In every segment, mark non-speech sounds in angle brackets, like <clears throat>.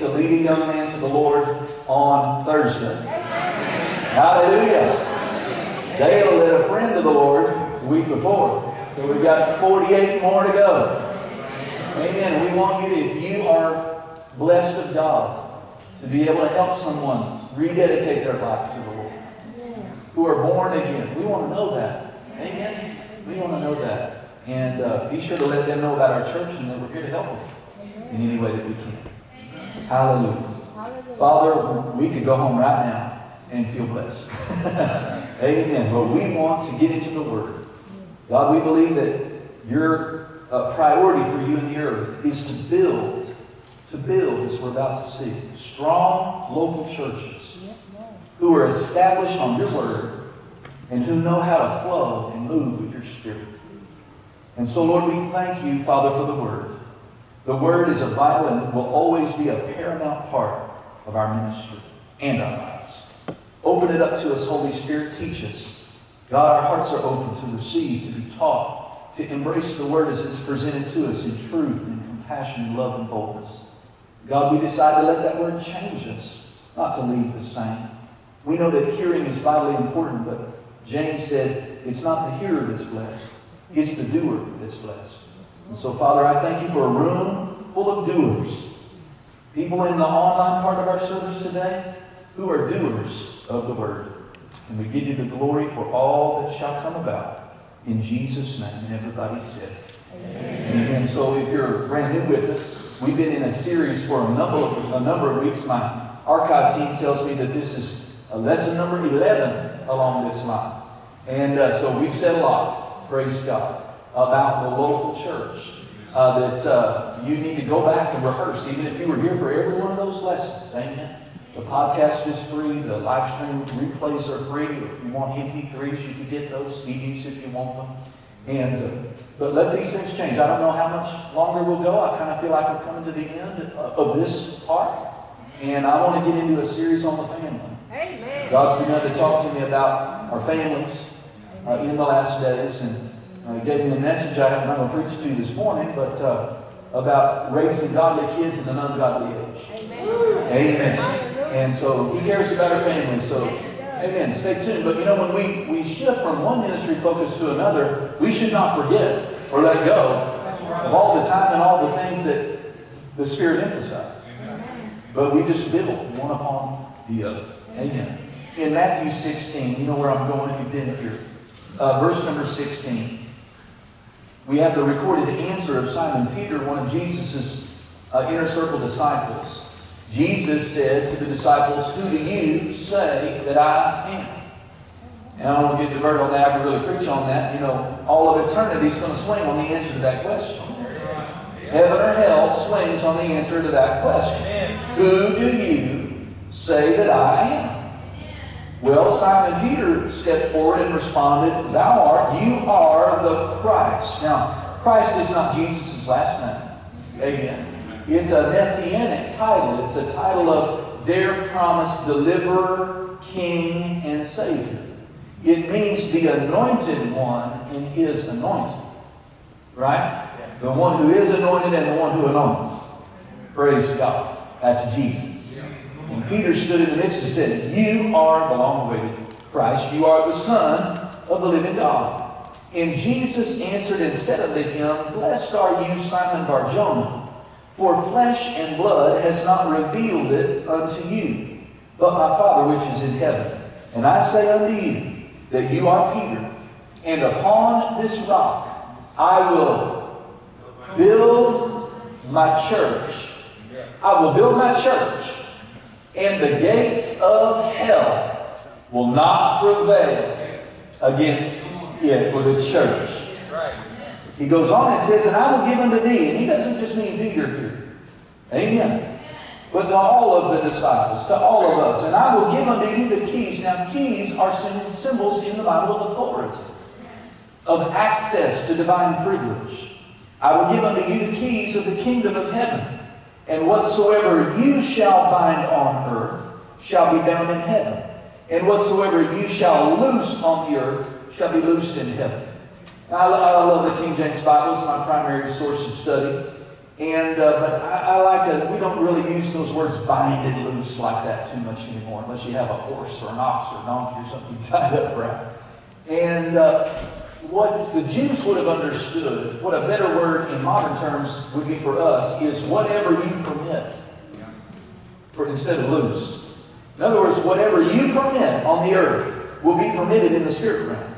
to lead a young man to the Lord on Thursday. Hallelujah. Dale led a friend to the Lord the week before. So we've got 48 more to go. Amen. We want you to, if you are blessed of God, to be able to help someone rededicate their life to the Lord. Who are born again. We want to know that. Amen. We want to know that. And uh, be sure to let them know about our church and that we're here to help them in any way that we can. Hallelujah. Father, we could go home right now and feel blessed. <laughs> Amen. But we want to get into the Word. God, we believe that your uh, priority for you in the earth is to build, to build, as we're about to see, strong local churches who are established on your Word and who know how to flow and move with your Spirit. And so, Lord, we thank you, Father, for the Word. The Word is a vital and will always be a paramount part of our ministry and our lives. Open it up to us, Holy Spirit. Teach us. God, our hearts are open to receive, to be taught, to embrace the Word as it's presented to us in truth and compassion and love and boldness. God, we decide to let that Word change us, not to leave the same. We know that hearing is vitally important, but James said it's not the hearer that's blessed, it's the doer that's blessed. And so, Father, I thank you for a room full of doers. People in the online part of our service today who are doers of the word. And we give you the glory for all that shall come about. In Jesus' name. And everybody said, Amen. Amen. So if you're brand new with us, we've been in a series for a number of, a number of weeks. My archive team tells me that this is a lesson number 11 along this line. And uh, so we've said a lot, praise God about the local church. Uh, that uh, you need to go back and rehearse, even if you were here for every one of those lessons. Amen. The podcast is free. The live stream replays are free. If you want MP3s, you can get those CDs if you want them. And uh, but let these things change. I don't know how much longer we'll go. I kind of feel like we're coming to the end of this part, and I want to get into a series on the family. Amen. God's begun to talk to me about our families uh, in the last days, and he gave me a message I'm not going to preach to you this morning, but uh, about raising godly kids in an ungodly age. Amen. Amen. And so he cares about our families. So, amen. Stay tuned. But you know, when we, we shift from one ministry focus to another, we should not forget or let go of all the time and all the things that the Spirit emphasized. But we just build one upon the other. Amen. In Matthew 16, you know where I'm going if you've been here. Uh, verse number 16 we have the recorded answer of Simon Peter, one of Jesus' uh, inner circle disciples. Jesus said to the disciples, Who do you say that I am? And I don't get diverted on that. I can really preach on that. You know, all of eternity is going to swing on the answer to that question. Heaven or hell swings on the answer to that question. Who do you say that I am? Well, Simon Peter stepped forward and responded, Thou art, you are the Christ. Now, Christ is not Jesus' last name. Amen. It's a messianic title. It's a title of their promised deliverer, king, and savior. It means the anointed one in his anointing. Right? Yes. The one who is anointed and the one who anoints. Praise God. That's Jesus. And Peter stood in the midst and said, You are the long awaited Christ. You are the Son of the living God. And Jesus answered and said unto him, Blessed are you, Simon Barjona, for flesh and blood has not revealed it unto you, but my Father which is in heaven. And I say unto you that you are Peter, and upon this rock I will build my church. I will build my church and the gates of hell will not prevail against it or the church. He goes on and says, And I will give unto thee. And he doesn't just mean Peter here. Amen. But to all of the disciples, to all of us. And I will give unto you the keys. Now, keys are symbols in the Bible of authority, of access to divine privilege. I will give unto you the keys of the kingdom of heaven. And whatsoever you shall bind on earth shall be bound in heaven. And whatsoever you shall loose on the earth shall be loosed in heaven. I, I love the King James Bible. It's my primary source of study. And, uh, but I, I like it. We don't really use those words bind and loose like that too much anymore, unless you have a horse or an ox or a donkey or something <laughs> tied up right. And uh, what the Jews would have understood, what a better word in modern terms would be for us, is whatever you permit, for instead of loose. In other words, whatever you permit on the earth will be permitted in the spirit realm.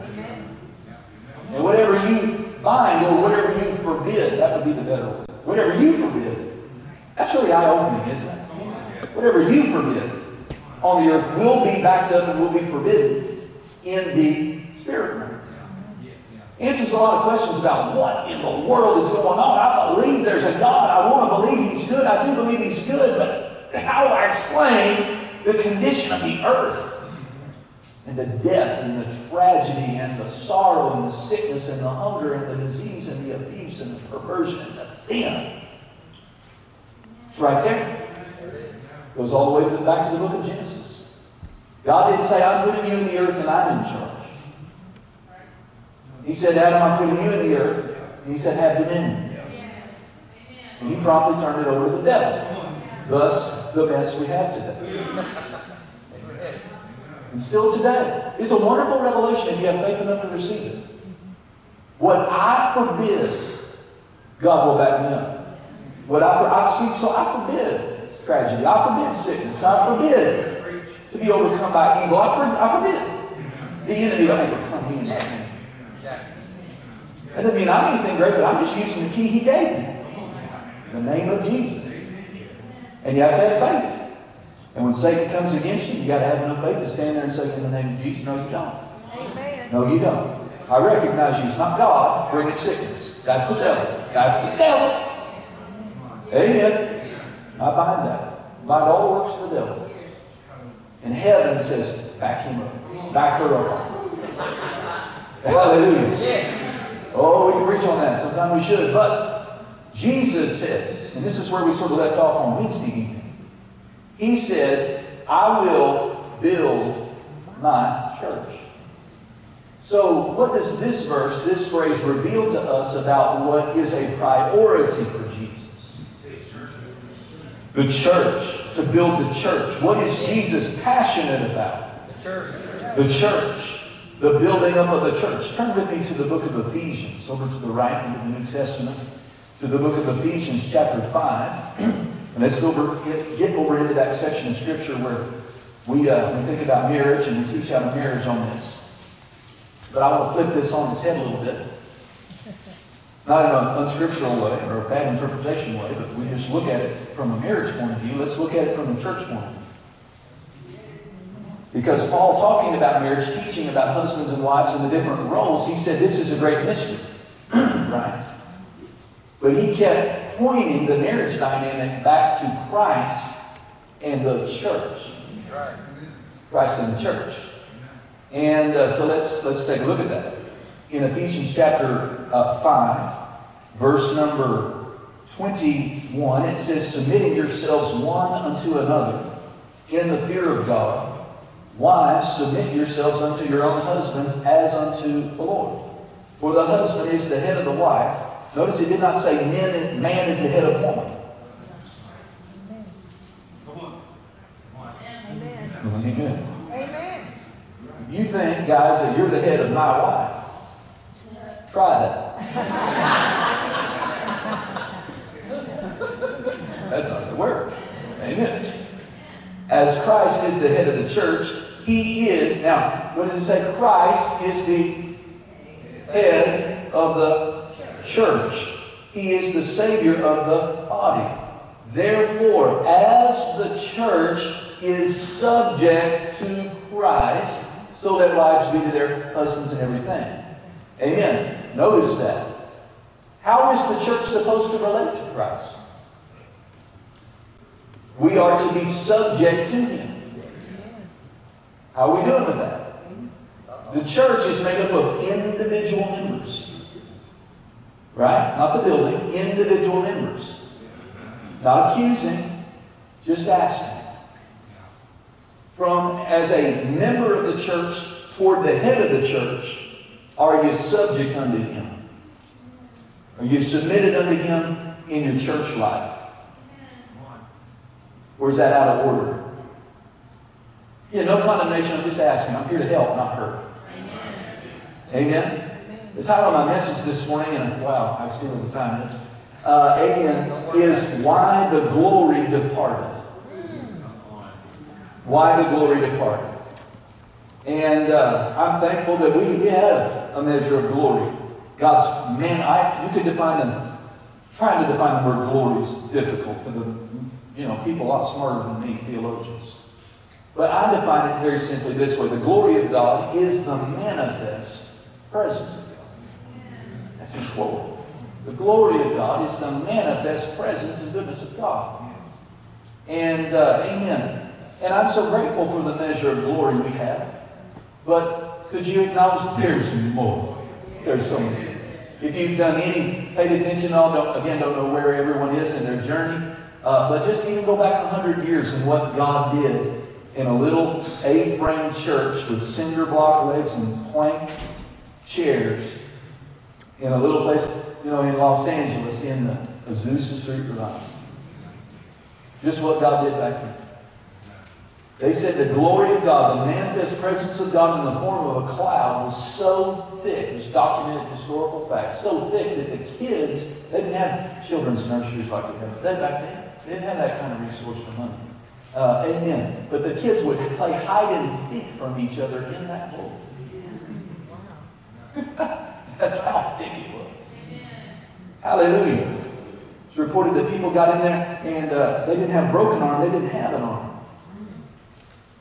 And whatever you bind or whatever you forbid, that would be the better word. Whatever you forbid, that's really eye-opening, isn't it? Whatever you forbid on the earth will be backed up and will be forbidden in the spirit realm. Answers a lot of questions about what in the world is going on. I believe there's a God. I want to believe He's good. I do believe He's good, but how do I explain the condition of the earth? and the death and the tragedy and the sorrow and the sickness and the hunger and the disease and the abuse and the perversion and the sin. It's right there. Goes all the way back to the book of Genesis. God didn't say, I'm putting you in the earth and I'm in charge. He said, Adam, I'm putting you in the earth. And he said, have dominion. And he promptly turned it over to the devil. Thus, the mess we have today. And still today. It's a wonderful revelation if you have faith enough to receive it. What I forbid, God will back me up. What I, I've seen, so I forbid tragedy. I forbid sickness. I forbid to be overcome by evil. I, for, I forbid the enemy to overcome me and my family. That doesn't mean I'm anything great, but I'm just using the key he gave me. In the name of Jesus. And you have to have faith. And when Satan comes against you, you got to have enough faith to stand there and say, in the name of Jesus, no, you don't. Amen. No, you don't. I recognize you. It's not God bringing sickness. That's the devil. That's the devil. Amen. I bind that. Bind all the works of the devil. And heaven says, back him up. Back her up. <laughs> Hallelujah. Oh, we can preach on that. Sometimes we should. But Jesus said, and this is where we sort of left off on Wednesday evening. He said, I will build my church. So, what does this verse, this phrase, reveal to us about what is a priority for Jesus? The church, to build the church. What is Jesus passionate about? The church. The church. The building up of the church. Turn with me to the book of Ephesians, over to the right into the New Testament, to the book of Ephesians, chapter 5. And let's go over, get over into that section of Scripture where we, uh, we think about marriage and we teach out of marriage on this. But I will flip this on its head a little bit. Not in an unscriptural way or a bad interpretation way, but we just look at it from a marriage point of view. Let's look at it from a church point of view. Because Paul, talking about marriage, teaching about husbands and wives and the different roles, he said this is a great mystery. <clears throat> right? But he kept pointing the marriage dynamic back to Christ and the church. Christ and the church. And uh, so let's let's take a look at that. In Ephesians chapter uh, 5, verse number 21, it says, Submitting yourselves one unto another in the fear of God. Wives, submit yourselves unto your own husbands as unto the Lord. For the husband is the head of the wife Notice he did not say men man is the head of woman. Amen. Amen. Amen. You think, guys, that you're the head of my wife. Try that. That's not going to work. Amen. As Christ is the head of the church, he is, now, what does it say? Christ is the head of the church. He is the Savior of the body. Therefore, as the church is subject to Christ, so let wives be to their husbands and everything. Amen. Notice that. How is the church supposed to relate to Christ? We are to be subject to Him. How are we doing with that? The church is made up of individual members. Right? Not the building, individual members. Not accusing, just asking. From as a member of the church toward the head of the church, are you subject unto him? Are you submitted unto him in your church life? Or is that out of order? Yeah, no condemnation. I'm just asking. I'm here to help, not hurt. Amen. Amen? The title of my message this morning, and wow, I see what the time is. Uh, amen. Is why the glory departed. Why the glory departed. And uh, I'm thankful that we, we have a measure of glory. God's man, I you could define them. Trying to define the word glory is difficult for the you know people a lot smarter than me, theologians. But I define it very simply this way: the glory of God is the manifest presence of God. That's His quote. The glory of God is the manifest presence and goodness of God. And uh, Amen. And I'm so grateful for the measure of glory we have. But could you acknowledge there's more? There's so much. If you've done any, paid attention on, don't, again, don't know where everyone is in their journey, uh, but just even go back 100 years and what God did in a little A-frame church with cinder block legs and plank chairs in a little place, you know, in Los Angeles in the Azusa Street Revival. Just what God did back then. They said the glory of God, the manifest presence of God in the form of a cloud was so thick, it was documented historical fact, so thick that the kids, they didn't have children's nurseries like they have they back then. They didn't have that kind of resource for money. Uh, amen. But the kids would play hide and seek from each other in that glory. <laughs> That's how thick it was. Hallelujah. It's reported that people got in there and uh, they didn't have a broken arm, they didn't have an arm.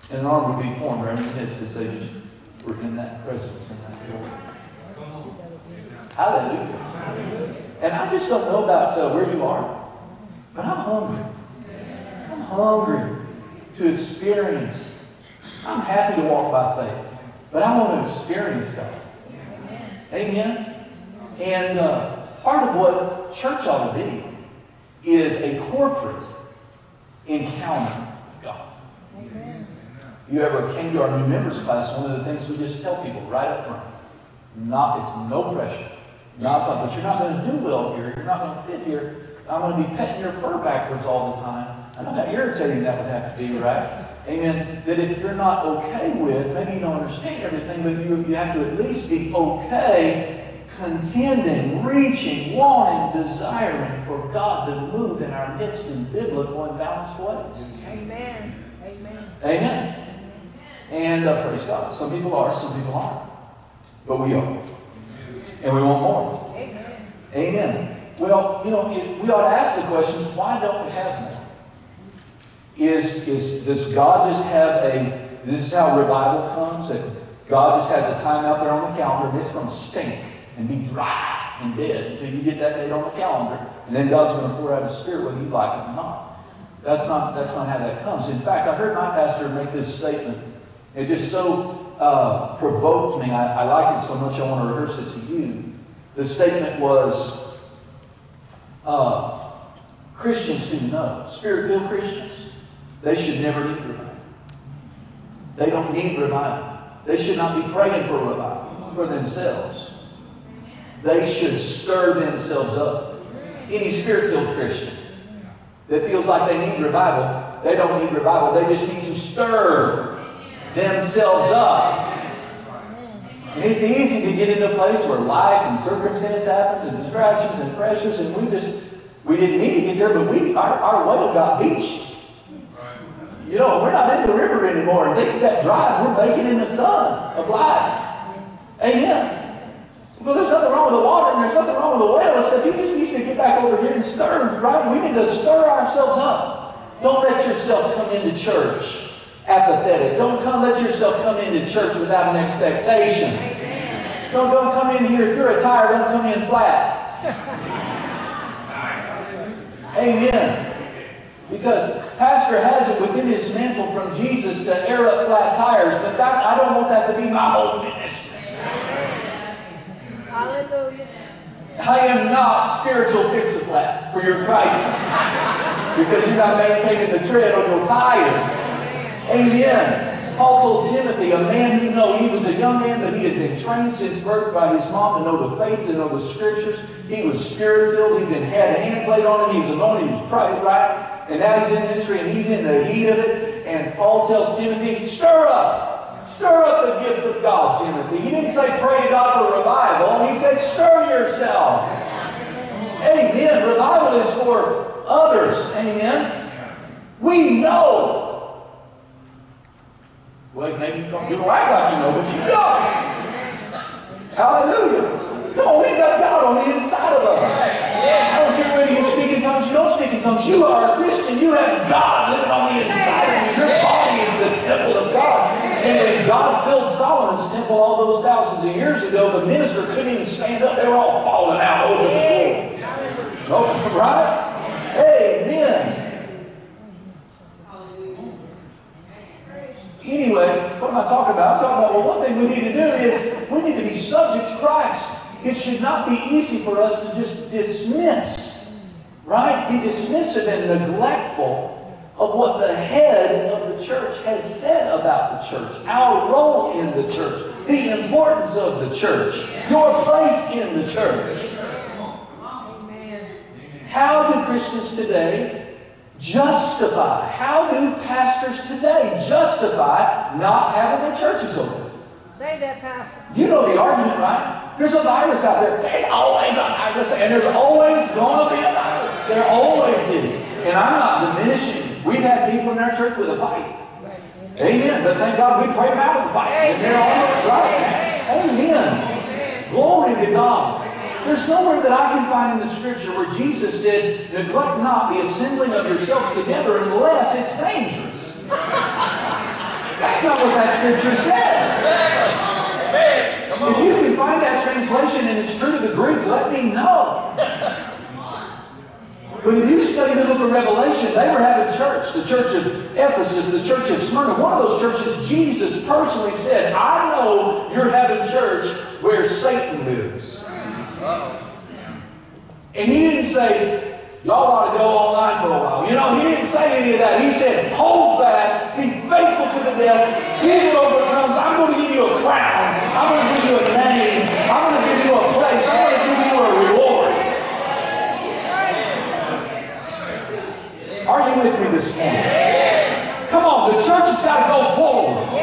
And an arm would be formed in the midst as they just were in that presence in that glory. Hallelujah. And I just don't know about uh, where you are, but I'm hungry. I'm hungry to experience. I'm happy to walk by faith, but I want to experience God. Amen. And uh, part of what church ought to be is a corporate encounter with God. Amen. You ever came to our new members class, one of the things we just tell people right up front, not it's no pressure. Not but you're not going to do well here. You're not going to fit here. I'm going to be petting your fur backwards all the time. I know how irritating that would have to be, right? Amen. That if you're not okay with, maybe you don't understand everything, but you, you have to at least be okay contending, reaching, wanting, desiring for God to move in our midst in biblical and balanced ways. Amen. Amen. Amen. And uh, praise God. Some people are, some people aren't. But we are. And we want more. Amen. Amen. Well, you know, we ought to ask the questions why don't we have more? Is, is does God just have a this is how revival comes that God just has a time out there on the calendar and it's going to stink and be dry and dead until you get that date on the calendar, and then God's going to pour out His Spirit whether you like it or not. That's not that's not how that comes. In fact, I heard my pastor make this statement. It just so uh, provoked me. I, I liked it so much I want to rehearse it to you. The statement was, uh, Christians who know, Spirit-filled Christians, they should never need revival. They don't need revival. They should not be praying for revival for themselves. They should stir themselves up. Any spirit-filled Christian that feels like they need revival, they don't need revival. They just need to stir themselves up. And it's easy to get into a place where life and circumstance happens and distractions and pressures, and we just we didn't need to get there, but we our, our well got beached. You know, we're not in the river anymore, and things got dry. We're baking in the sun of life. Amen. Well, there's nothing wrong with the water, and there's nothing wrong with the well, except he just need to get back over here and stir, right? We need to stir ourselves up. Don't let yourself come into church apathetic. Don't come let yourself come into church without an expectation. Don't, don't come in here. If you're a tire, don't come in flat. <laughs> Amen. Because pastor has it within his mantle from Jesus to air up flat tires, but that, I don't want that to be my whole ministry. Hallelujah. I am not spiritual fix-a-flat for your crisis because you're not maintaining the tread on your tires. Amen. Paul told Timothy, a man who know, he was a young man, but he had been trained since birth by his mom to know the faith, to know the scriptures. He was spirit filled. He'd been had hands laid on him. He was anointed. He was prayed, right? And now he's in ministry and he's in the heat of it. And Paul tells Timothy, stir up. Stir up the gift of God, Timothy. He didn't say pray to God for revival. He said stir yourself. Amen. Revival is for others. Amen. We know well, maybe you don't, you don't act like you know, but you know. Hallelujah. No, we got God on the inside of us. I don't care whether you speak in tongues, you don't speak in tongues. You are a Christian. You have God living on the inside of you. Your body is the temple of God. And when God filled Solomon's temple all those thousands of years ago, the minister couldn't even stand up. They were all falling out over the glory. No, right? Amen. Anyway, what am I talking about? I'm talking about, well, one thing we need to do is we need to be subject to Christ. It should not be easy for us to just dismiss, right? Be dismissive and neglectful of what the head of the church has said about the church, our role in the church, the importance of the church, your place in the church. How do Christians today justify. How do pastors today justify not having their churches open? Say that, Pastor. You know the argument, right? There's a virus out there. There's always a virus, and there's always going to be a virus. There always is. And I'm not diminishing. We've had people in our church with a fight. Amen. But thank God we prayed them out of the fight. And they're on the right. Amen. Glory to God. There's nowhere that I can find in the scripture where Jesus said, neglect not the assembling of yourselves together unless it's dangerous. That's not what that scripture says. If you can find that translation and it's true to the Greek, let me know. But if you study the book of Revelation, they were having church. The church of Ephesus, the church of Smyrna. One of those churches, Jesus personally said, I know you're having church where Satan lives. And he didn't say, y'all ought to go online for a while. You know, he didn't say any of that. He said, hold fast, be faithful to the death. He that overcomes, I'm going to give you a crown. I'm going to give you a name. I'm going to give you a place. I'm going to give you a reward. Are you with me this morning? Come on, the church has got to go forward.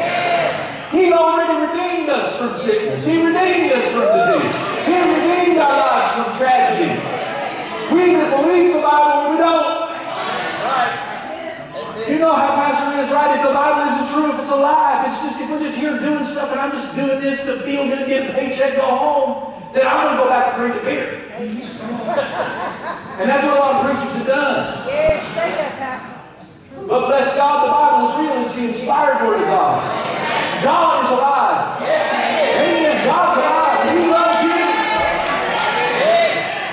He already redeemed us from sickness. He redeemed us from disease. He redeemed our lives from tragedy. We that believe the Bible we don't. You know how Pastor is, right? If the Bible isn't true, if it's a lie, if it's just if we're just here doing stuff and I'm just doing this to feel good, get a paycheck, go home, then I'm going to go back to drinking beer. and that's what a lot of preachers have done. Yes, say that, Pastor. But bless God, the Bible is real. It's the inspired word of God. God is alive. Amen. God's alive. He loves you.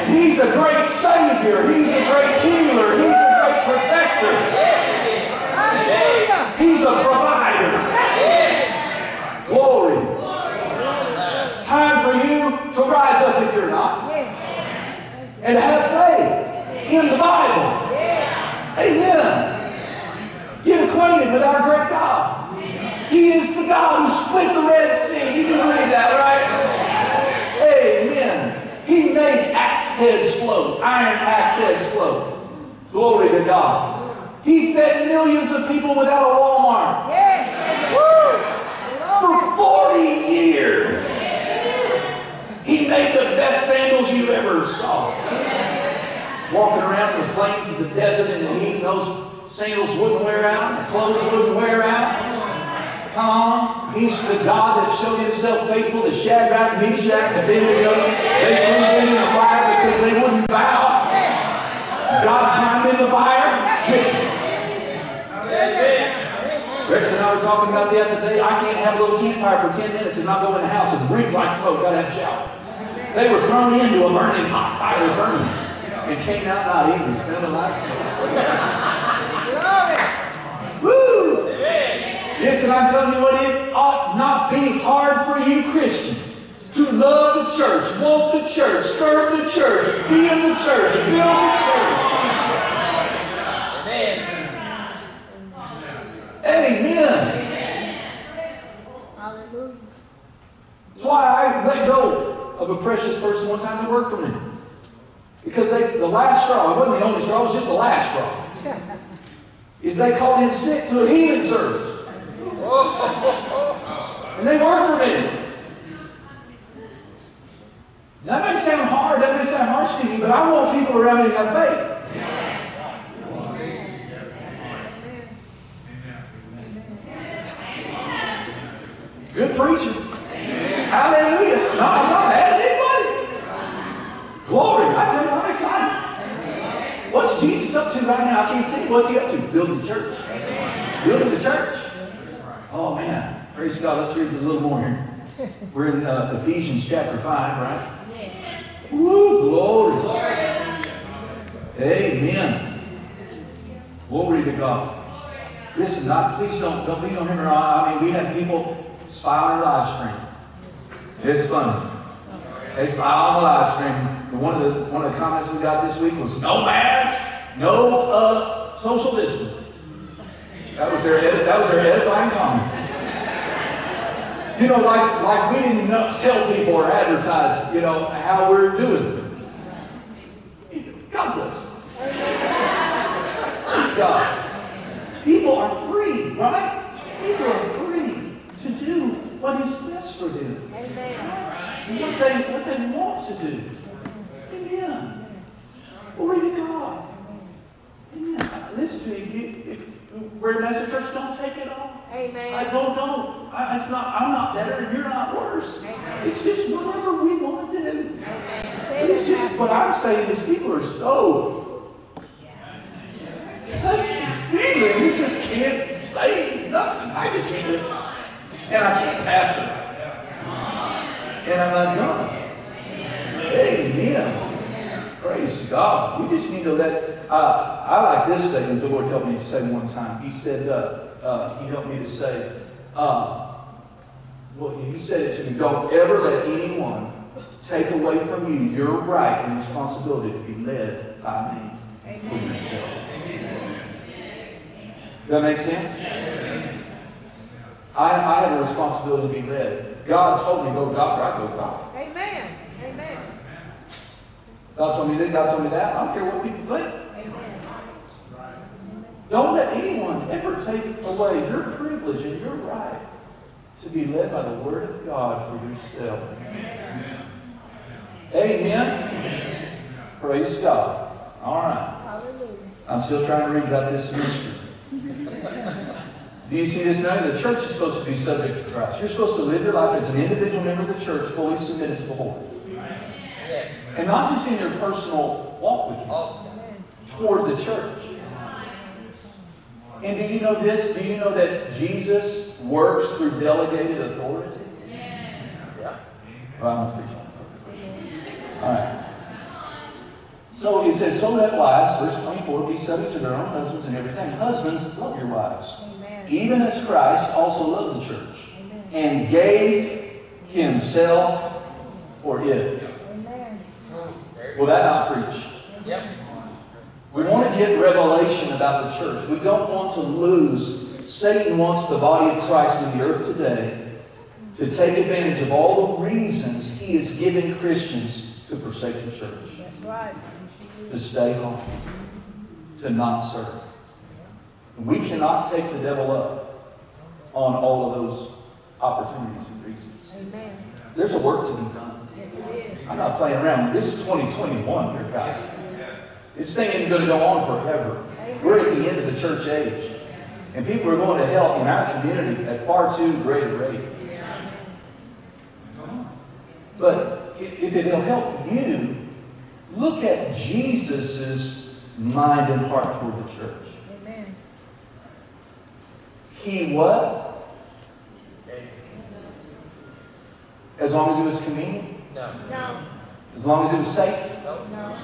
And He's a great Savior. He's a great healer. He's a great protector. He's a provider. Glory. It's time for you to rise up if you're not and have faith in the Bible. Amen. Get acquainted with our great God. He is the God who split the Red Sea. You can believe that, right? Amen. He made axe heads float, iron axe heads float. Glory to God. He fed millions of people without a Walmart Yes. for 40 years. He made the best sandals you ever saw. Walking around in the plains of the desert in the heat, and those sandals wouldn't wear out, clothes wouldn't wear out. Come on. He's the God that showed himself faithful to Shadrach, Meshach, and Abednego. They threw them in the fire because they wouldn't bow. God climbed in the fire. Rex and I were talking about the other day. I can't have a little campfire for 10 minutes and not go in the house and breathe like smoke. Gotta have a shower. They were thrown into a burning hot fiery furnace and came out not even smelling like smoke. Woo! Listen, I'm telling you what, it ought not be hard for you, Christian, to love the church, want the church, serve the church, be in the church, build the church. Amen. Amen. Hallelujah. That's why I let go of a precious person one time that worked for me. Because they, the last straw, it wasn't the only straw, it was just the last straw. Is they called in sick to a healing service. <laughs> And they worked for me. That may sound hard, that may sound harsh to you, but I want people around me to have faith. Good preaching. Hallelujah. No, I'm not mad at anybody. Glory. I'm excited. What's Jesus up to right now? I can't see. What's he up to? Building the church. Building the church. Oh, man. Praise God. Let's read a little more here. We're in uh, Ephesians chapter 5, right? Woo, glory. Amen. Glory to God. Listen, not, please don't, don't, please don't hear me wrong. I mean, we had people spy on our live stream. It's funny. They spy on the live stream. One of the one of the comments we got this week was no mask, no uh, social distance. That was their that was their edifying comment. You know, like like we didn't tell people or advertise, you know, how we're doing. God bless. Praise God. People are free, right? People are free to do what is best for them, Amen. what they what they want to do. Amen. Glory to God. Amen. Listen to me. If, if we're in Master Church, don't take it all. I don't don't. I, it's not. I'm not better, and you're not worse. Amen. It's just whatever we want to do. Amen. It's just what I'm saying is people are so touchy feeling. You just can't say nothing. I just can't live. And I can't pastor. And I'm not gonna. Amen. Praise God. We just need to let. Uh, I like this statement. The Lord helped me to say one time. He said. Uh, uh, he helped me to say. Uh, well, he said it to me. Don't ever let anyone take away from you your right and responsibility to be led by me Amen. yourself. That make sense? I, I have a responsibility to be led. If God told me go to doctor, I go to doctor. Amen. Amen. God told me this, God told me that. I don't care what people think. Amen. Don't let anyone ever take away your privilege and your right to be led by the Word of God for yourself. Amen. Praise God. All right. Hallelujah. I'm still trying to read about this mystery. Do you see this now? The church is supposed to be subject to Christ. You're supposed to live your life as an individual member of the church, fully submitted to the Lord. Yes. And not just in your personal walk with Him, Oh, toward the church. And do you know this? Do you know that Jesus works through delegated authority? yeah. Well, I'm preaching. All right. So he says, so let wives, verse 24, be subject to their own husbands and everything. Husbands, love your wives. Amen. Even as Christ also loved the church Amen. and gave himself for it. Amen. Will that not preach? Yep. We want to get revelation about the church. We don't want to lose. Satan wants the body of Christ in the earth today to take advantage of all the reasons he is giving Christians to forsake the church, That's right. to stay home, to not serve. We cannot take the devil up on all of those opportunities and reasons. Amen. There's a work to be done. Yes. I'm not playing around. This is 2021 here, guys. This thing isn't going to go on forever. We're at the end of the church age. And people are going to hell in our community at far too great a rate. But if it'll help you, look at Jesus' mind and heart toward the church. Amen. He what? As long as it was convenient? No. No. As long as it was safe? No. No.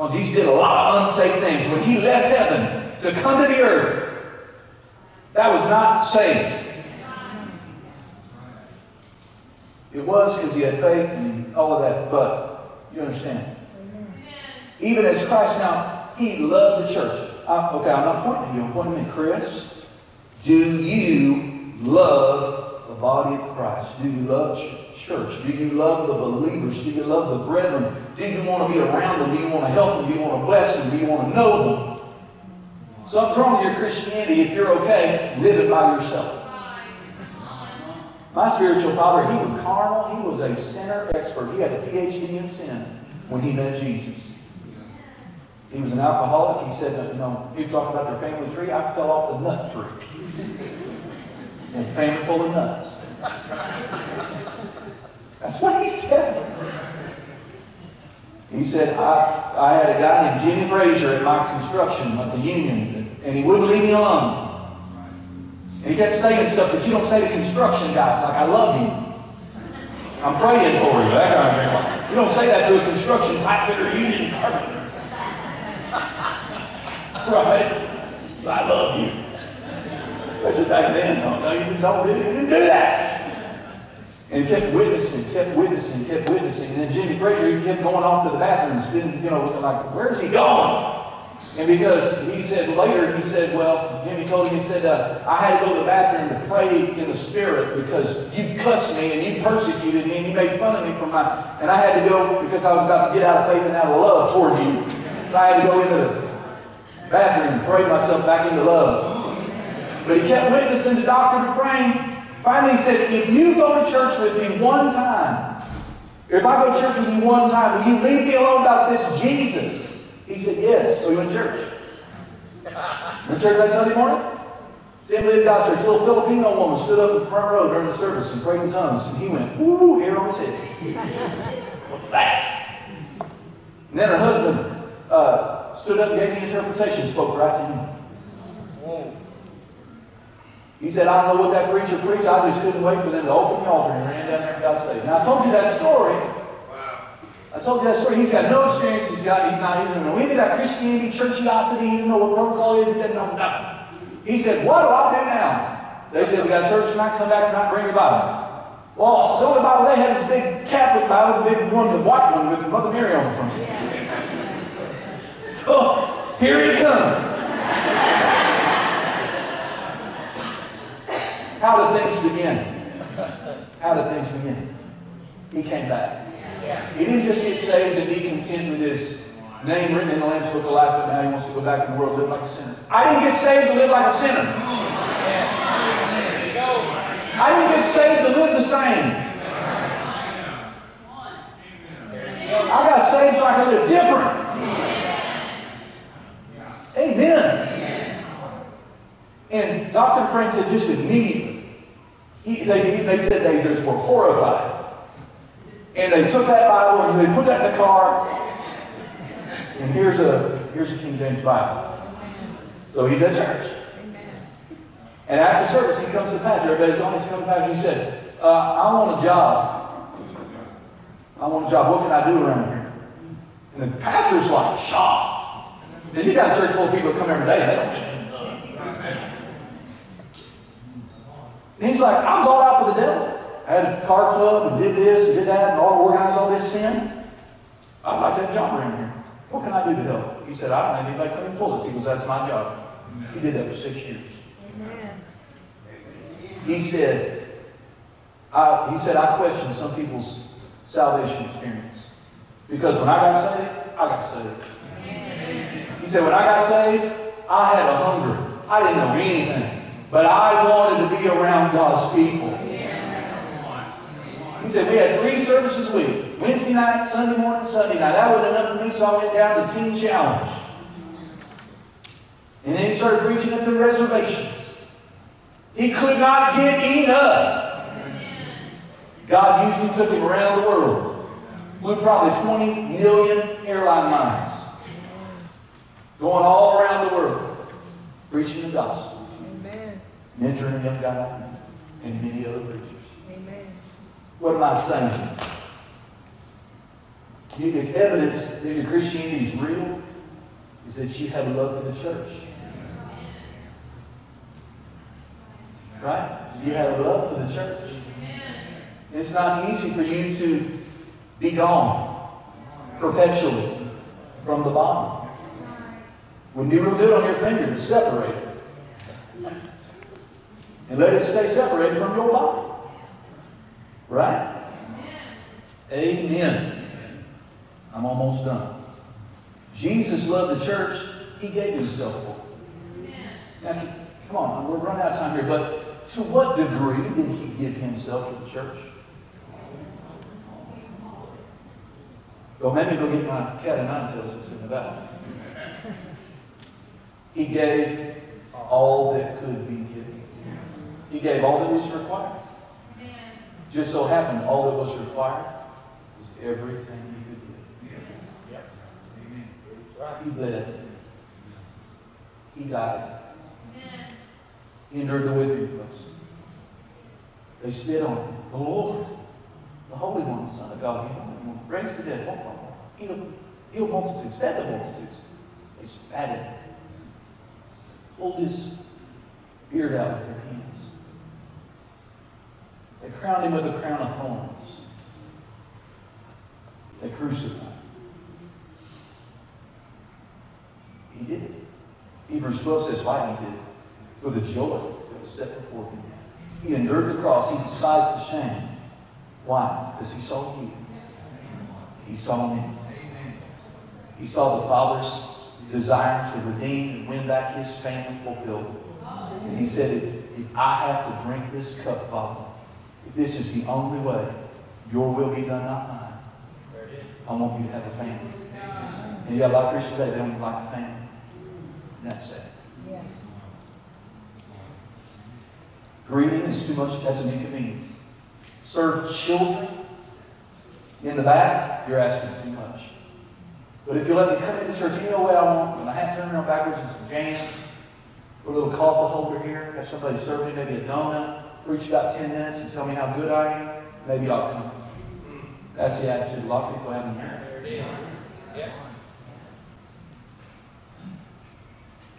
Well, Jesus did a lot of unsafe things. When he left heaven to come to the earth, that was not safe. It was because he had faith and all of that, but you understand. Even as Christ now, he loved the church. I, okay, I'm not pointing at you, I'm pointing at Chris. Do you love body of Christ? Do you love ch- church? Do you love the believers? Do you love the brethren? Do you want to be around them? Do you want to help them? Do you want to bless them? Do you want to know them? Something's wrong with your Christianity. If you're okay, live it by yourself. My spiritual father, he was carnal. He was a sinner expert. He had a PhD in sin when he met Jesus. He was an alcoholic. He said, you know, people talk about their family tree. I fell off the nut tree. <laughs> And family full of nuts. That's what he said. He said, I, I had a guy named Jimmy Frazier at my construction at the union, and he wouldn't leave me alone. And he kept saying stuff that you don't say to construction guys, like, I love you. I'm praying for you, that kind of thing. You don't say that to a construction pipe fitter, union carpenter. <laughs> right? I love you. I said back then, no, no, you just don't do, you didn't do that. And kept witnessing, kept witnessing, kept witnessing. And then Jimmy Frazier, he kept going off to the bathrooms, didn't, you know, like, where's he going? And because he said later, he said, well, Jimmy told him, he said, uh, I had to go to the bathroom to pray in the spirit because you cussed me and you persecuted me and you made fun of me for my, and I had to go because I was about to get out of faith and out of love toward you. I had to go into the bathroom and pray myself back into love. But he kept witnessing to Dr. Dufresne. Finally, he said, if you go to church with me one time, if I go to church with you one time, will you leave me alone about this Jesus? He said, yes. So he went to church. Went to church that Sunday morning? Assembly of God Church. A little Filipino woman stood up in the front row during the service and prayed in tongues. And he went, ooh, hair on his head. What's that? And then her husband uh, stood up and gave the interpretation, spoke right to him. Whoa. He said, I don't know what that preacher preached. I just couldn't wait for them to open the altar and ran down there and got saved. Now, I told you that story. I told you that story. He's got no experience. He's got, he's not, even know anything about Christianity, churchiosity. He doesn't know what protocol is. He doesn't know nothing. He said, What do I do now? They said, We got service tonight. Come back tonight. Bring your Bible. Well, the only Bible they had is a big Catholic Bible, the big one, the white one with Mother Mary on the front. <laughs> So here he comes. How did things begin? How did things begin? He came back. He didn't just get saved and be content with his name written in the Lamb's Book of Life, but now he wants to go back in the world and live like a sinner. I didn't get saved to live like a sinner. I didn't get saved to live the same. I got saved so I could live different. Amen. And Dr. Frank said just immediately, he, they, they said they just were horrified. And they took that Bible and they put that in the car. And here's a here's a King James Bible. So he's at church. And after service, he comes to the pastor. Everybody's gone. He's come to the pastor. He said, uh, I want a job. I want a job. What can I do around here? And the pastor's like shocked. And he got a church full of people that come every day and they don't get anything done. And he's like, I was all out for the devil. I had a car club and did this and did that and all organized all this sin. I'd like to have a job around here. What can I do to help? He said, I don't have anybody clean toilets. He goes, that's my job. He did that for six years. Amen. He said, I, he said, I question some people's salvation experience. Because when I got saved, I got saved. He said, when I got saved, I had a hunger. I didn't know anything. But I wanted to be around God's people. He said, we had three services a week. Wednesday night, Sunday morning, Sunday night. That wasn't enough for me, so I went down to Teen Challenge. And then he started preaching at the reservations. He could not get enough. God used him, took him around the world. Flew probably 20 million airline miles. Going all around the world, preaching the gospel. Mentoring young guy and many other preachers. Amen. What am I saying? It's evidence that your Christianity is real, is that you have a love for the church. Right? You have a love for the church. It's not easy for you to be gone perpetually from the body. Wouldn't be real good on your finger to separate. And let it stay separated from your body. Right? Amen. I'm almost done. Jesus loved the church. He gave himself for it. Now, come on, we're running out of time here, but to what degree did he give himself to the church? Well, maybe go get my cat and nine tails that's in the back. He gave all that could be. He gave all that was required. Just so happened, all that was required was everything he could give. Right. He lived. He died. He endured the whipping post. They spit on him. The Lord, the Holy One, the Son of God, he won't raise the dead, won't won't, won't. heal, heal multitudes, fed the multitudes. They spat at him. Pulled his beard out with their hands. They crowned him with a crown of thorns. They crucified him. He did it. Hebrews 12 says why he did it. For the joy that was set before him. He endured the cross. He despised the shame. Why? Because he saw you. He saw me. He saw the Father's desire to redeem and win back his family fulfilled. And he said, if, if I have to drink this cup, Father, this is the only way, your will be done, not mine. I want you to have a family. And you got a lot of Christians today, they don't like a family. And that's sad. Yes. Greeting is too much, that's an inconvenience. Serve children in the back, you're asking too much. But if you let me come into church any way I want, with my hat turned around backwards and some jams, put a little coffee holder here, have somebody serve me maybe a donut, preach about 10 minutes and tell me how good I am, maybe I'll come. That's the attitude a lot of people have in here. Yeah.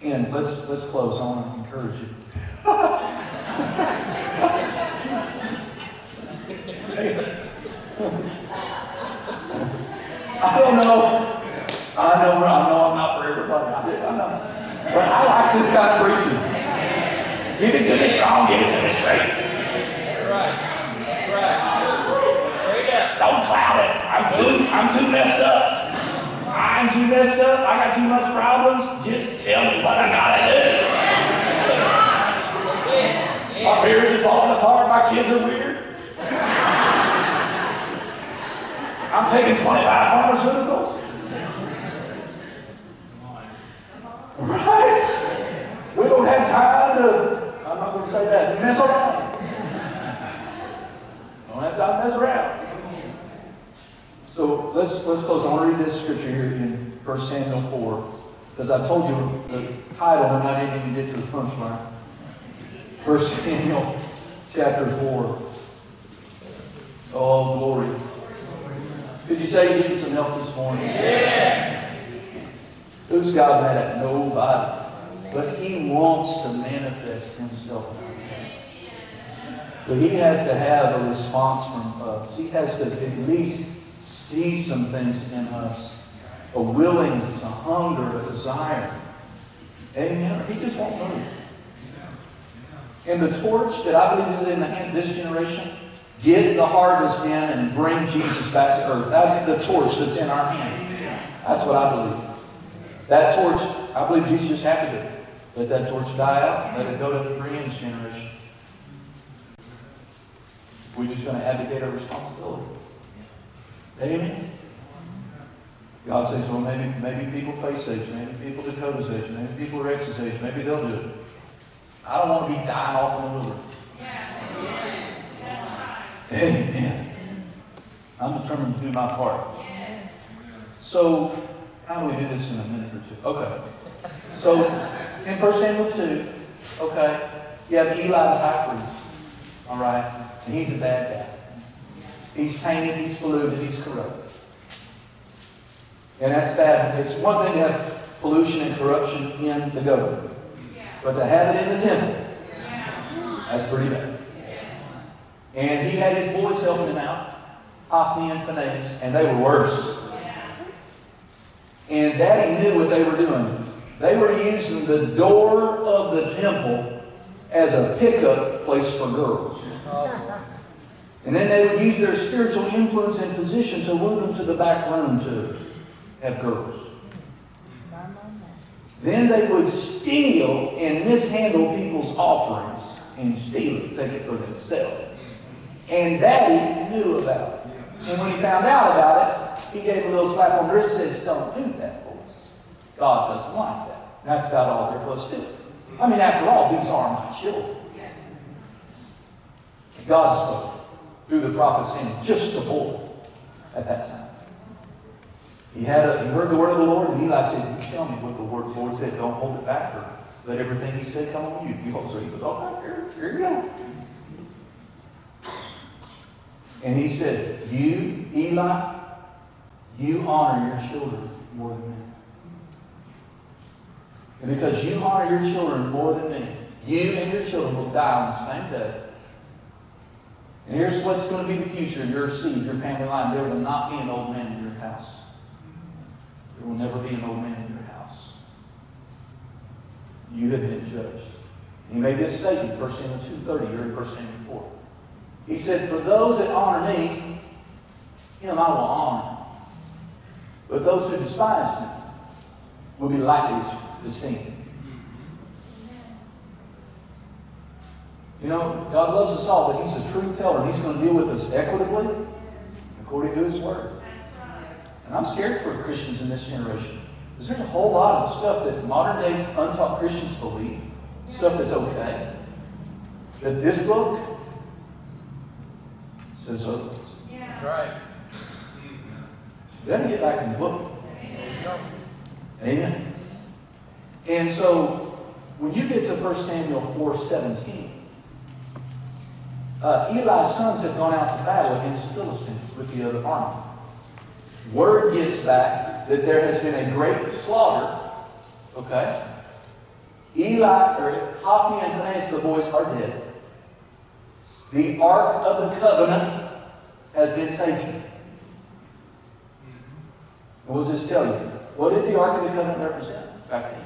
And let's let's close. I want to encourage you. <laughs> I don't know. I know. I know I'm not for everybody. I, I know. But I like this kind of preaching. Give it to me strong. Give it to me straight. Don't cloud it. I'm too. I'm too messed up. I'm too messed up. I got too much problems. Just tell me what I gotta do. My marriage is falling apart. My kids are weird. I'm taking 25 pharmaceuticals. Right? We don't have time to, going to say that, mess around. Don't have time to mess around. So let's, let's close. I want to read this scripture here in 1 Samuel 4. Because I told you the title and I didn't even get to the punchline. 1 Samuel chapter 4. Oh, glory. Could you say you need some help this morning? Yeah. Who's God mad at? Nobody. But He wants to manifest Himself. But He has to have a response from us. He has to at least see some things in us a willingness, a hunger, a desire. Amen. He just won't move. And the torch that I believe is in the hand of this generation, get the harvest in and bring Jesus back to earth. That's the torch that's in our hand. That's what I believe. That torch, I believe Jesus just had to. Let that torch die out let it go to the Brian's generation. We're just going to abdicate our responsibility. Amen. God says, well, maybe, maybe people Faith's age, maybe people Dakota's age, maybe people are X's age, maybe they'll do it. I don't want to be dying off in the wilderness. Amen. I'm determined to do my part. So, how do we do this in a minute or two? Okay. So, in 1 Samuel 2, okay, you have Eli the high priest, all right? And he's a bad guy. He's tainted, he's polluted, he's corrupt. And that's bad. It's one thing to have pollution and corruption in the government, but to have it in the temple, that's pretty bad. And he had his boys helping him out, Hophni and Phinehas, and they were worse. And Daddy knew what they were doing. They were using the door of the temple as a pickup place for girls. And then they would use their spiritual influence and position to woo them to the back room to have girls. Then they would steal and mishandle people's offerings and steal it, take it for themselves. And Daddy knew about it. And when he found out about it, he gave a little slap on the wrist and says, Don't do that, boys. God doesn't like that. That's about all there was to it. I mean, after all, these are my children. God spoke through the prophet saying, just a boy at that time. He had a, he heard the word of the Lord, and Eli said, You tell me what the word the Lord said. Don't hold it back or let everything he said come on you. you so he goes, Okay, here, here you go. And he said, You, Eli, you honor your children more than me. And because you honor your children more than me, you and your children will die on the same day. And here's what's going to be the future your seed, your family line. There will not be an old man in your house. There will never be an old man in your house. You have been judged. He made this statement, 1 Samuel 2.30, or in 1 Samuel 4. He said, For those that honor me, him I will honor. But those who despise me will be lightly esteemed. You know, God loves us all, but He's a truth teller, and He's going to deal with us equitably according to His Word. And I'm scared for Christians in this generation. Because there's a whole lot of stuff that modern day untaught Christians believe, stuff that's okay. That this book says otherwise. That's right. You better get back in the book. There you go. Amen. And so, when you get to 1 Samuel 4 17, uh, Eli's sons have gone out to battle against the Philistines with the other army. Word gets back that there has been a great slaughter. Okay? Eli, or Hophni and Phinehas, the boys, are dead. The Ark of the Covenant has been taken. What does this tell you? What did the Ark of the Covenant represent back then?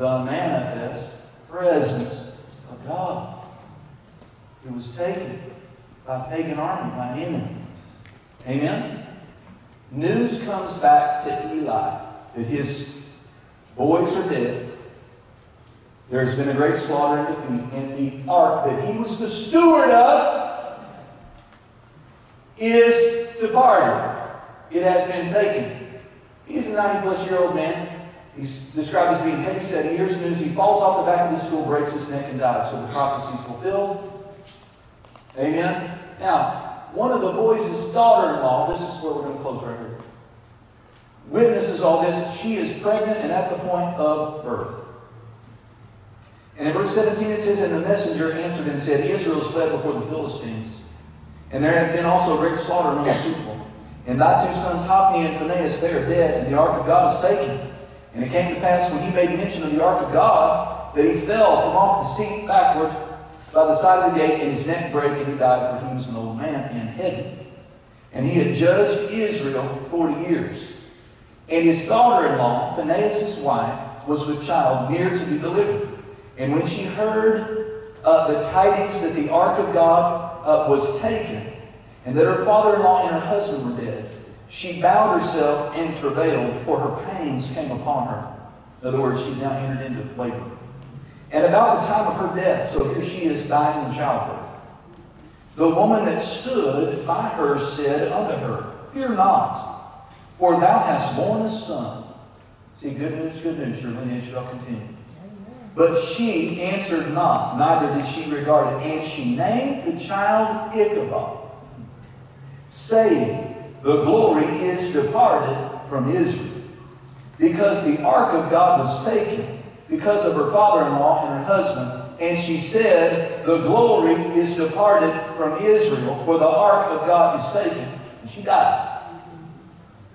The manifest presence of God. It was taken by pagan army, by an enemy. Amen? News comes back to Eli that his boys are dead. There's been a great slaughter and defeat, and the ark that he was the steward of is departed. It has been taken. He's a 90 plus year old man. He's described as being heavy set. He hears the news. He falls off the back of his stool, breaks his neck, and dies. So the prophecy is fulfilled. Amen. Now, one of the boys' daughter-in-law, this is where we're going to close right here, witnesses all this. She is pregnant and at the point of birth. And in verse 17 it says, And the messenger answered and said, Israel has fled before the Philistines, and there have been also great slaughter among the people. And thy two sons Hophni and Phinehas, they are dead, and the ark of God is taken. And it came to pass when he made mention of the ark of God, that he fell from off the seat backward by the side of the gate, and his neck brake, and he died, for he was an old man in heaven. And he had judged Israel forty years. And his daughter-in-law, Phinehas' wife, was with child near to be delivered. And when she heard uh, the tidings that the ark of God uh, was taken, and that her father-in-law and her husband were dead, she bowed herself and travailed, for her pains came upon her. In other words, she now entered into labor. And about the time of her death, so here she is dying in childbirth, the woman that stood by her said unto her, Fear not, for thou hast borne a son. See, good news, good news, your lineage shall continue. But she answered not, neither did she regard it. And she named the child Ichabod, saying, The glory is departed from Israel. Because the ark of God was taken, because of her father-in-law and her husband. And she said, The glory is departed from Israel, for the ark of God is taken. And she died.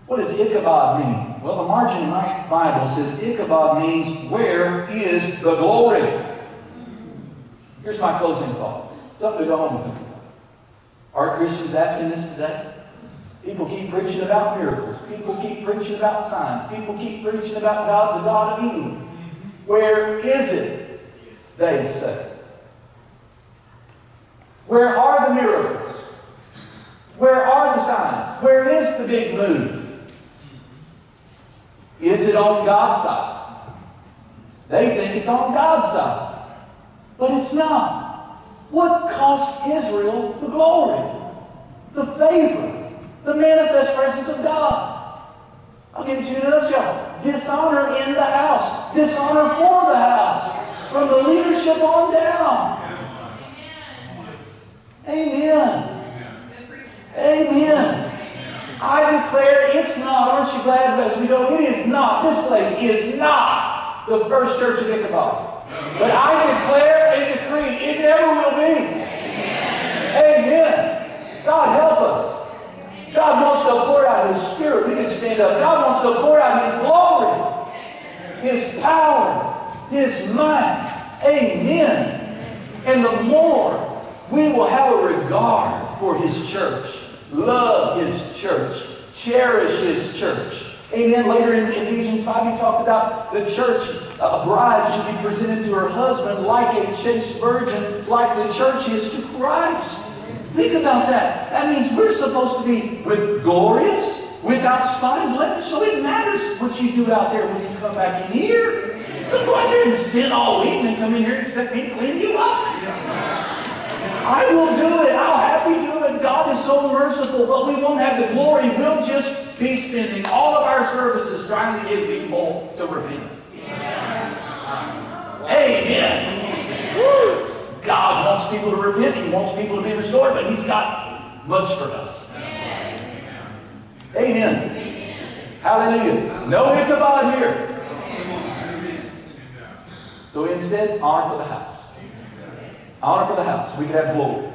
What does Ichabod mean? Well, the margin in my Bible says Ichabod means, Where is the glory? Here's my closing thought. Something to go home with. Are Christians asking this today? People keep preaching about miracles. People keep preaching about signs. People keep preaching about God's a God of healing. Where is it? They say. Where are the miracles? Where are the signs? Where is the big move? Is it on God's side? They think it's on God's side. But it's not. What cost Israel the glory, the favor, the manifest presence of God? I'll give it to you in a nutshell. Dishonor in the house, dishonor for the house, from the leadership on down. Amen. Amen. Amen. I declare it's not. Aren't you glad as we go? It is not. This place is not the first church of Ichabod. But I declare and decree it never will be. Amen. God help us. God wants to pour out His Spirit. We can stand up. God wants to pour out His glory, His power, His might. Amen. And the more we will have a regard for His church, love His church, cherish His church. Amen. Later in Ephesians 5, he talked about the church, a bride should be presented to her husband like a chaste virgin, like the church is to Christ. Think about that. That means we're supposed to be with glorious, without spot and blemish. So it matters what you do out there when you come back in here. Don't go out there and sin all week and then come in here and expect me to clean you up. I will do it. I'll happy do it. God is so merciful, but we won't have the glory. We'll just be spending all of our services trying to get people to repent. Amen. Woo. God wants people to repent. He wants people to be restored, but He's got much for us. Amen. Hallelujah. No Ichabod here. So instead, honor for the house. Honor for the house. We could have glory.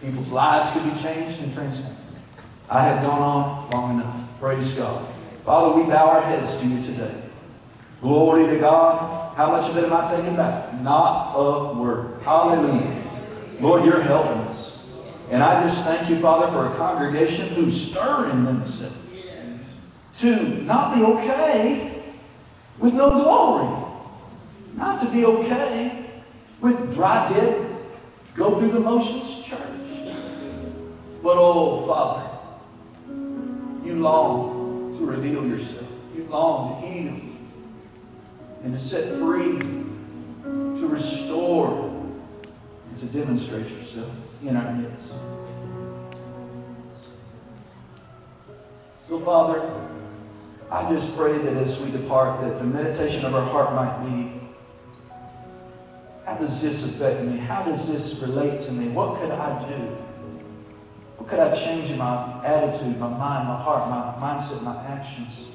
People's lives could be changed and transformed. I have gone on long enough. Praise God. Father, we bow our heads to you today. Glory to God. How much of it am I taking back? Not a word. Hallelujah. Lord, you're helping us. And I just thank you, Father, for a congregation who's stirring themselves to not be okay with no glory. Not to be okay with dry dead, go through the motions church. But oh, Father, you long to reveal yourself. You long to heal and to set free, to restore, to demonstrate yourself in our midst. So, Father, I just pray that as we depart, that the meditation of our heart might be how does this affect me? How does this relate to me? What could I do? What could I change in my attitude, my mind, my heart, my mindset, my actions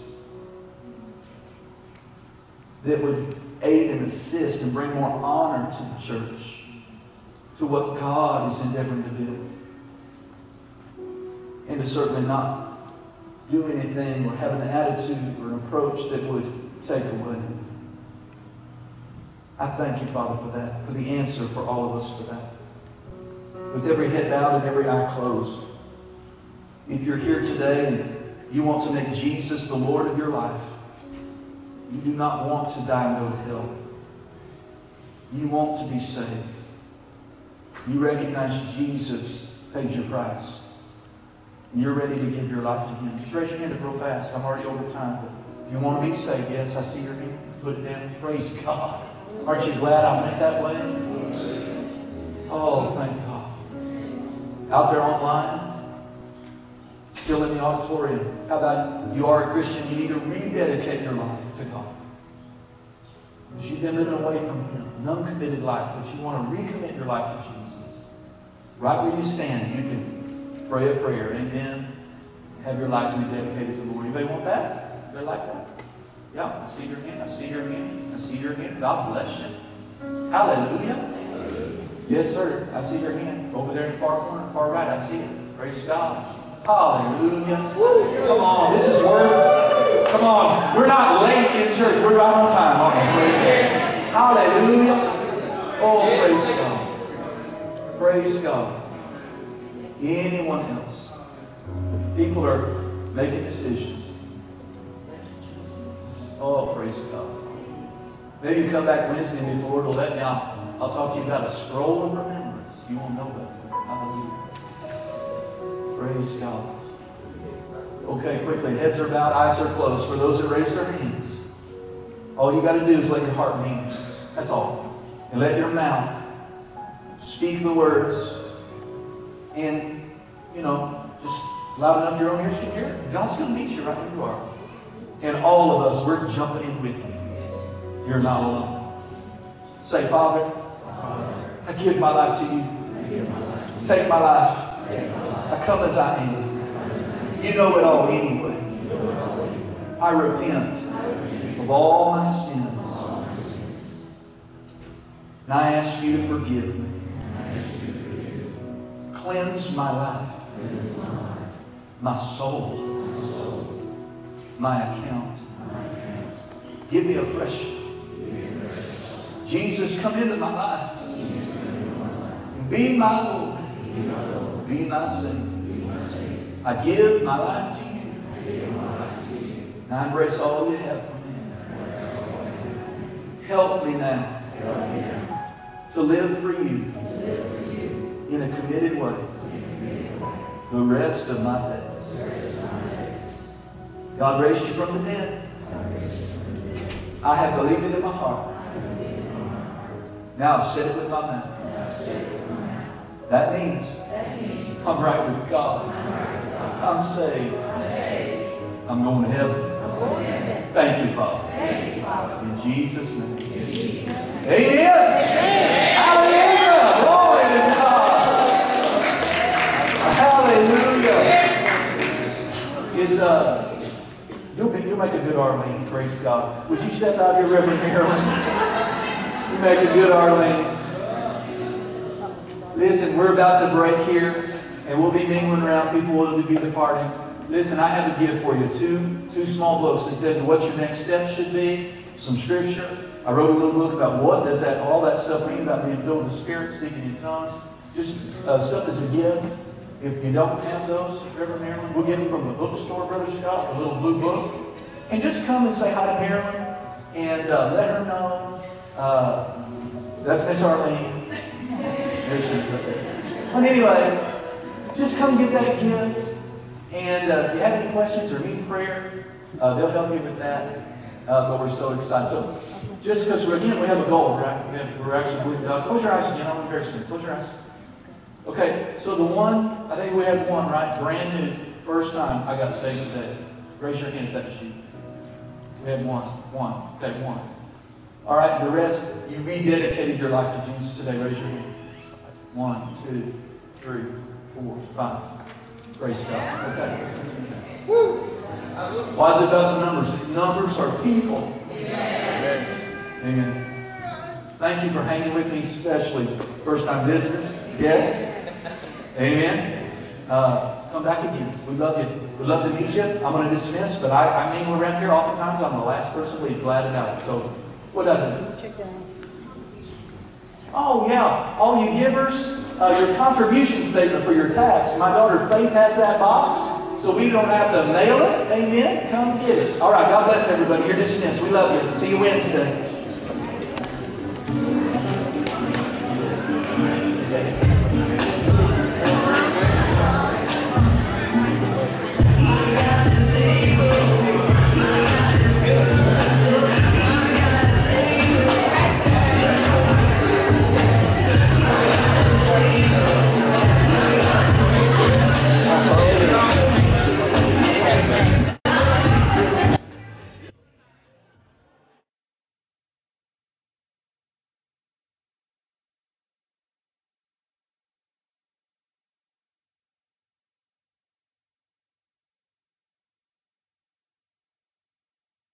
that would aid and assist and bring more honor to the church, to what God is endeavoring to do? And to certainly not do anything or have an attitude or an approach that would take away. I thank you, Father, for that, for the answer for all of us for that. With every head bowed and every eye closed, if you're here today and you want to make Jesus the Lord of your life, you do not want to die and go to hell. You want to be saved. You recognize Jesus paid your price. And you're ready to give your life to Him. Just raise your hand up real fast. I'm already over time. But if you want to be saved, yes, I see your hand. Put it down. Praise God. Aren't you glad I went that way? Oh, thank God. Out there online, still in the auditorium. How about you are a Christian? You need to rededicate your life to God. Because you've been living away from Him, an uncommitted life, but you want to recommit your life to Jesus. Right where you stand, you can pray a prayer. Amen. Have your life rededicated to the Lord. Anybody want that? Anybody like that? Yeah, I see your hand. I see your hand. I see your hand. God bless you. Hallelujah. Yes, sir. I see your hand. Over there in the far corner, far right, I see it. Praise God. Hallelujah. Come on. This is worth Come on. We're not late in church. We're right on time. Praise God. Hallelujah. Oh, praise God. Praise God. Anyone else? People are making decisions. Oh, praise God. Maybe you come back Wednesday and the Lord will let me, I'll, I'll talk to you about a scroll of remembrance. You won't know about that. Praise God. Okay, quickly. Heads are bowed, eyes are closed. For those that raise their hands, all you got to do is let your heart beat. That's all. And let your mouth speak the words. And, you know, just loud enough your own ears can hear it. God's going to meet you right where you are. And all of us, we're jumping in with you. You're not alone. Say, Father, I give my life to you. Take my life. I come as I am. You know it all anyway. I repent of all my sins. And I ask you to forgive me. Cleanse my life, my soul, my account. Give me a fresh. Jesus, come into my life. Be my Lord. Be my Savior. I give my life to you. And I embrace all you have for me. Help me now to live for you in a committed way the rest of my days. God raised you from the dead. I have believed it in my heart. Now I've said it with my mouth. That means I'm right with God. I'm saved. I'm going to heaven. Thank you, Father. In Jesus' name. Amen. Is uh you'll be, you'll make a good Arlene, praise God. Would you step out here, Reverend Marilyn? You make a good Arlene. Listen, we're about to break here, and we'll be mingling around. People will be departing. Listen, I have a gift for you. Two, two small books that tell you what your next steps should be. Some scripture. I wrote a little book about what does that, all that stuff mean about being filled with the Spirit, speaking in tongues. Just uh, stuff as a gift. If you don't have those, Reverend Marilyn, we'll get them from the bookstore, Brother Scott, a little blue book. And just come and say hi to Marilyn and uh, let her know. Uh, that's Miss Arlene. There she is. But anyway, just come get that gift. And uh, if you have any questions or need prayer, uh, they'll help you with that. Uh, but we're so excited. So just because, again, we have a goal, right? We we're actually God. Close your eyes again. I'm embarrassing you. Close your eyes. Okay, so the one, I think we had one, right? Brand new. First time I got saved today. Raise your hand if that's you. We had one. One. Okay, one. All right, the rest, you rededicated your life to Jesus today. Raise your hand. One, two, three, four, five. Praise God. Okay. Woo. Why is it about the numbers? Numbers are people. Amen. Thank you for hanging with me, especially first time visitors. Yes. Amen. Uh, come back again. We love you. We love to meet you. I'm going to dismiss, but I, I mingle around here. Oftentimes, I'm the last person to leave. Glad to know. So, what I do? Oh, yeah. All you givers, uh, your contribution statement for your tax. My daughter Faith has that box, so we don't have to mail it. Amen. Come get it. All right. God bless everybody. You're dismissed. We love you. See you Wednesday.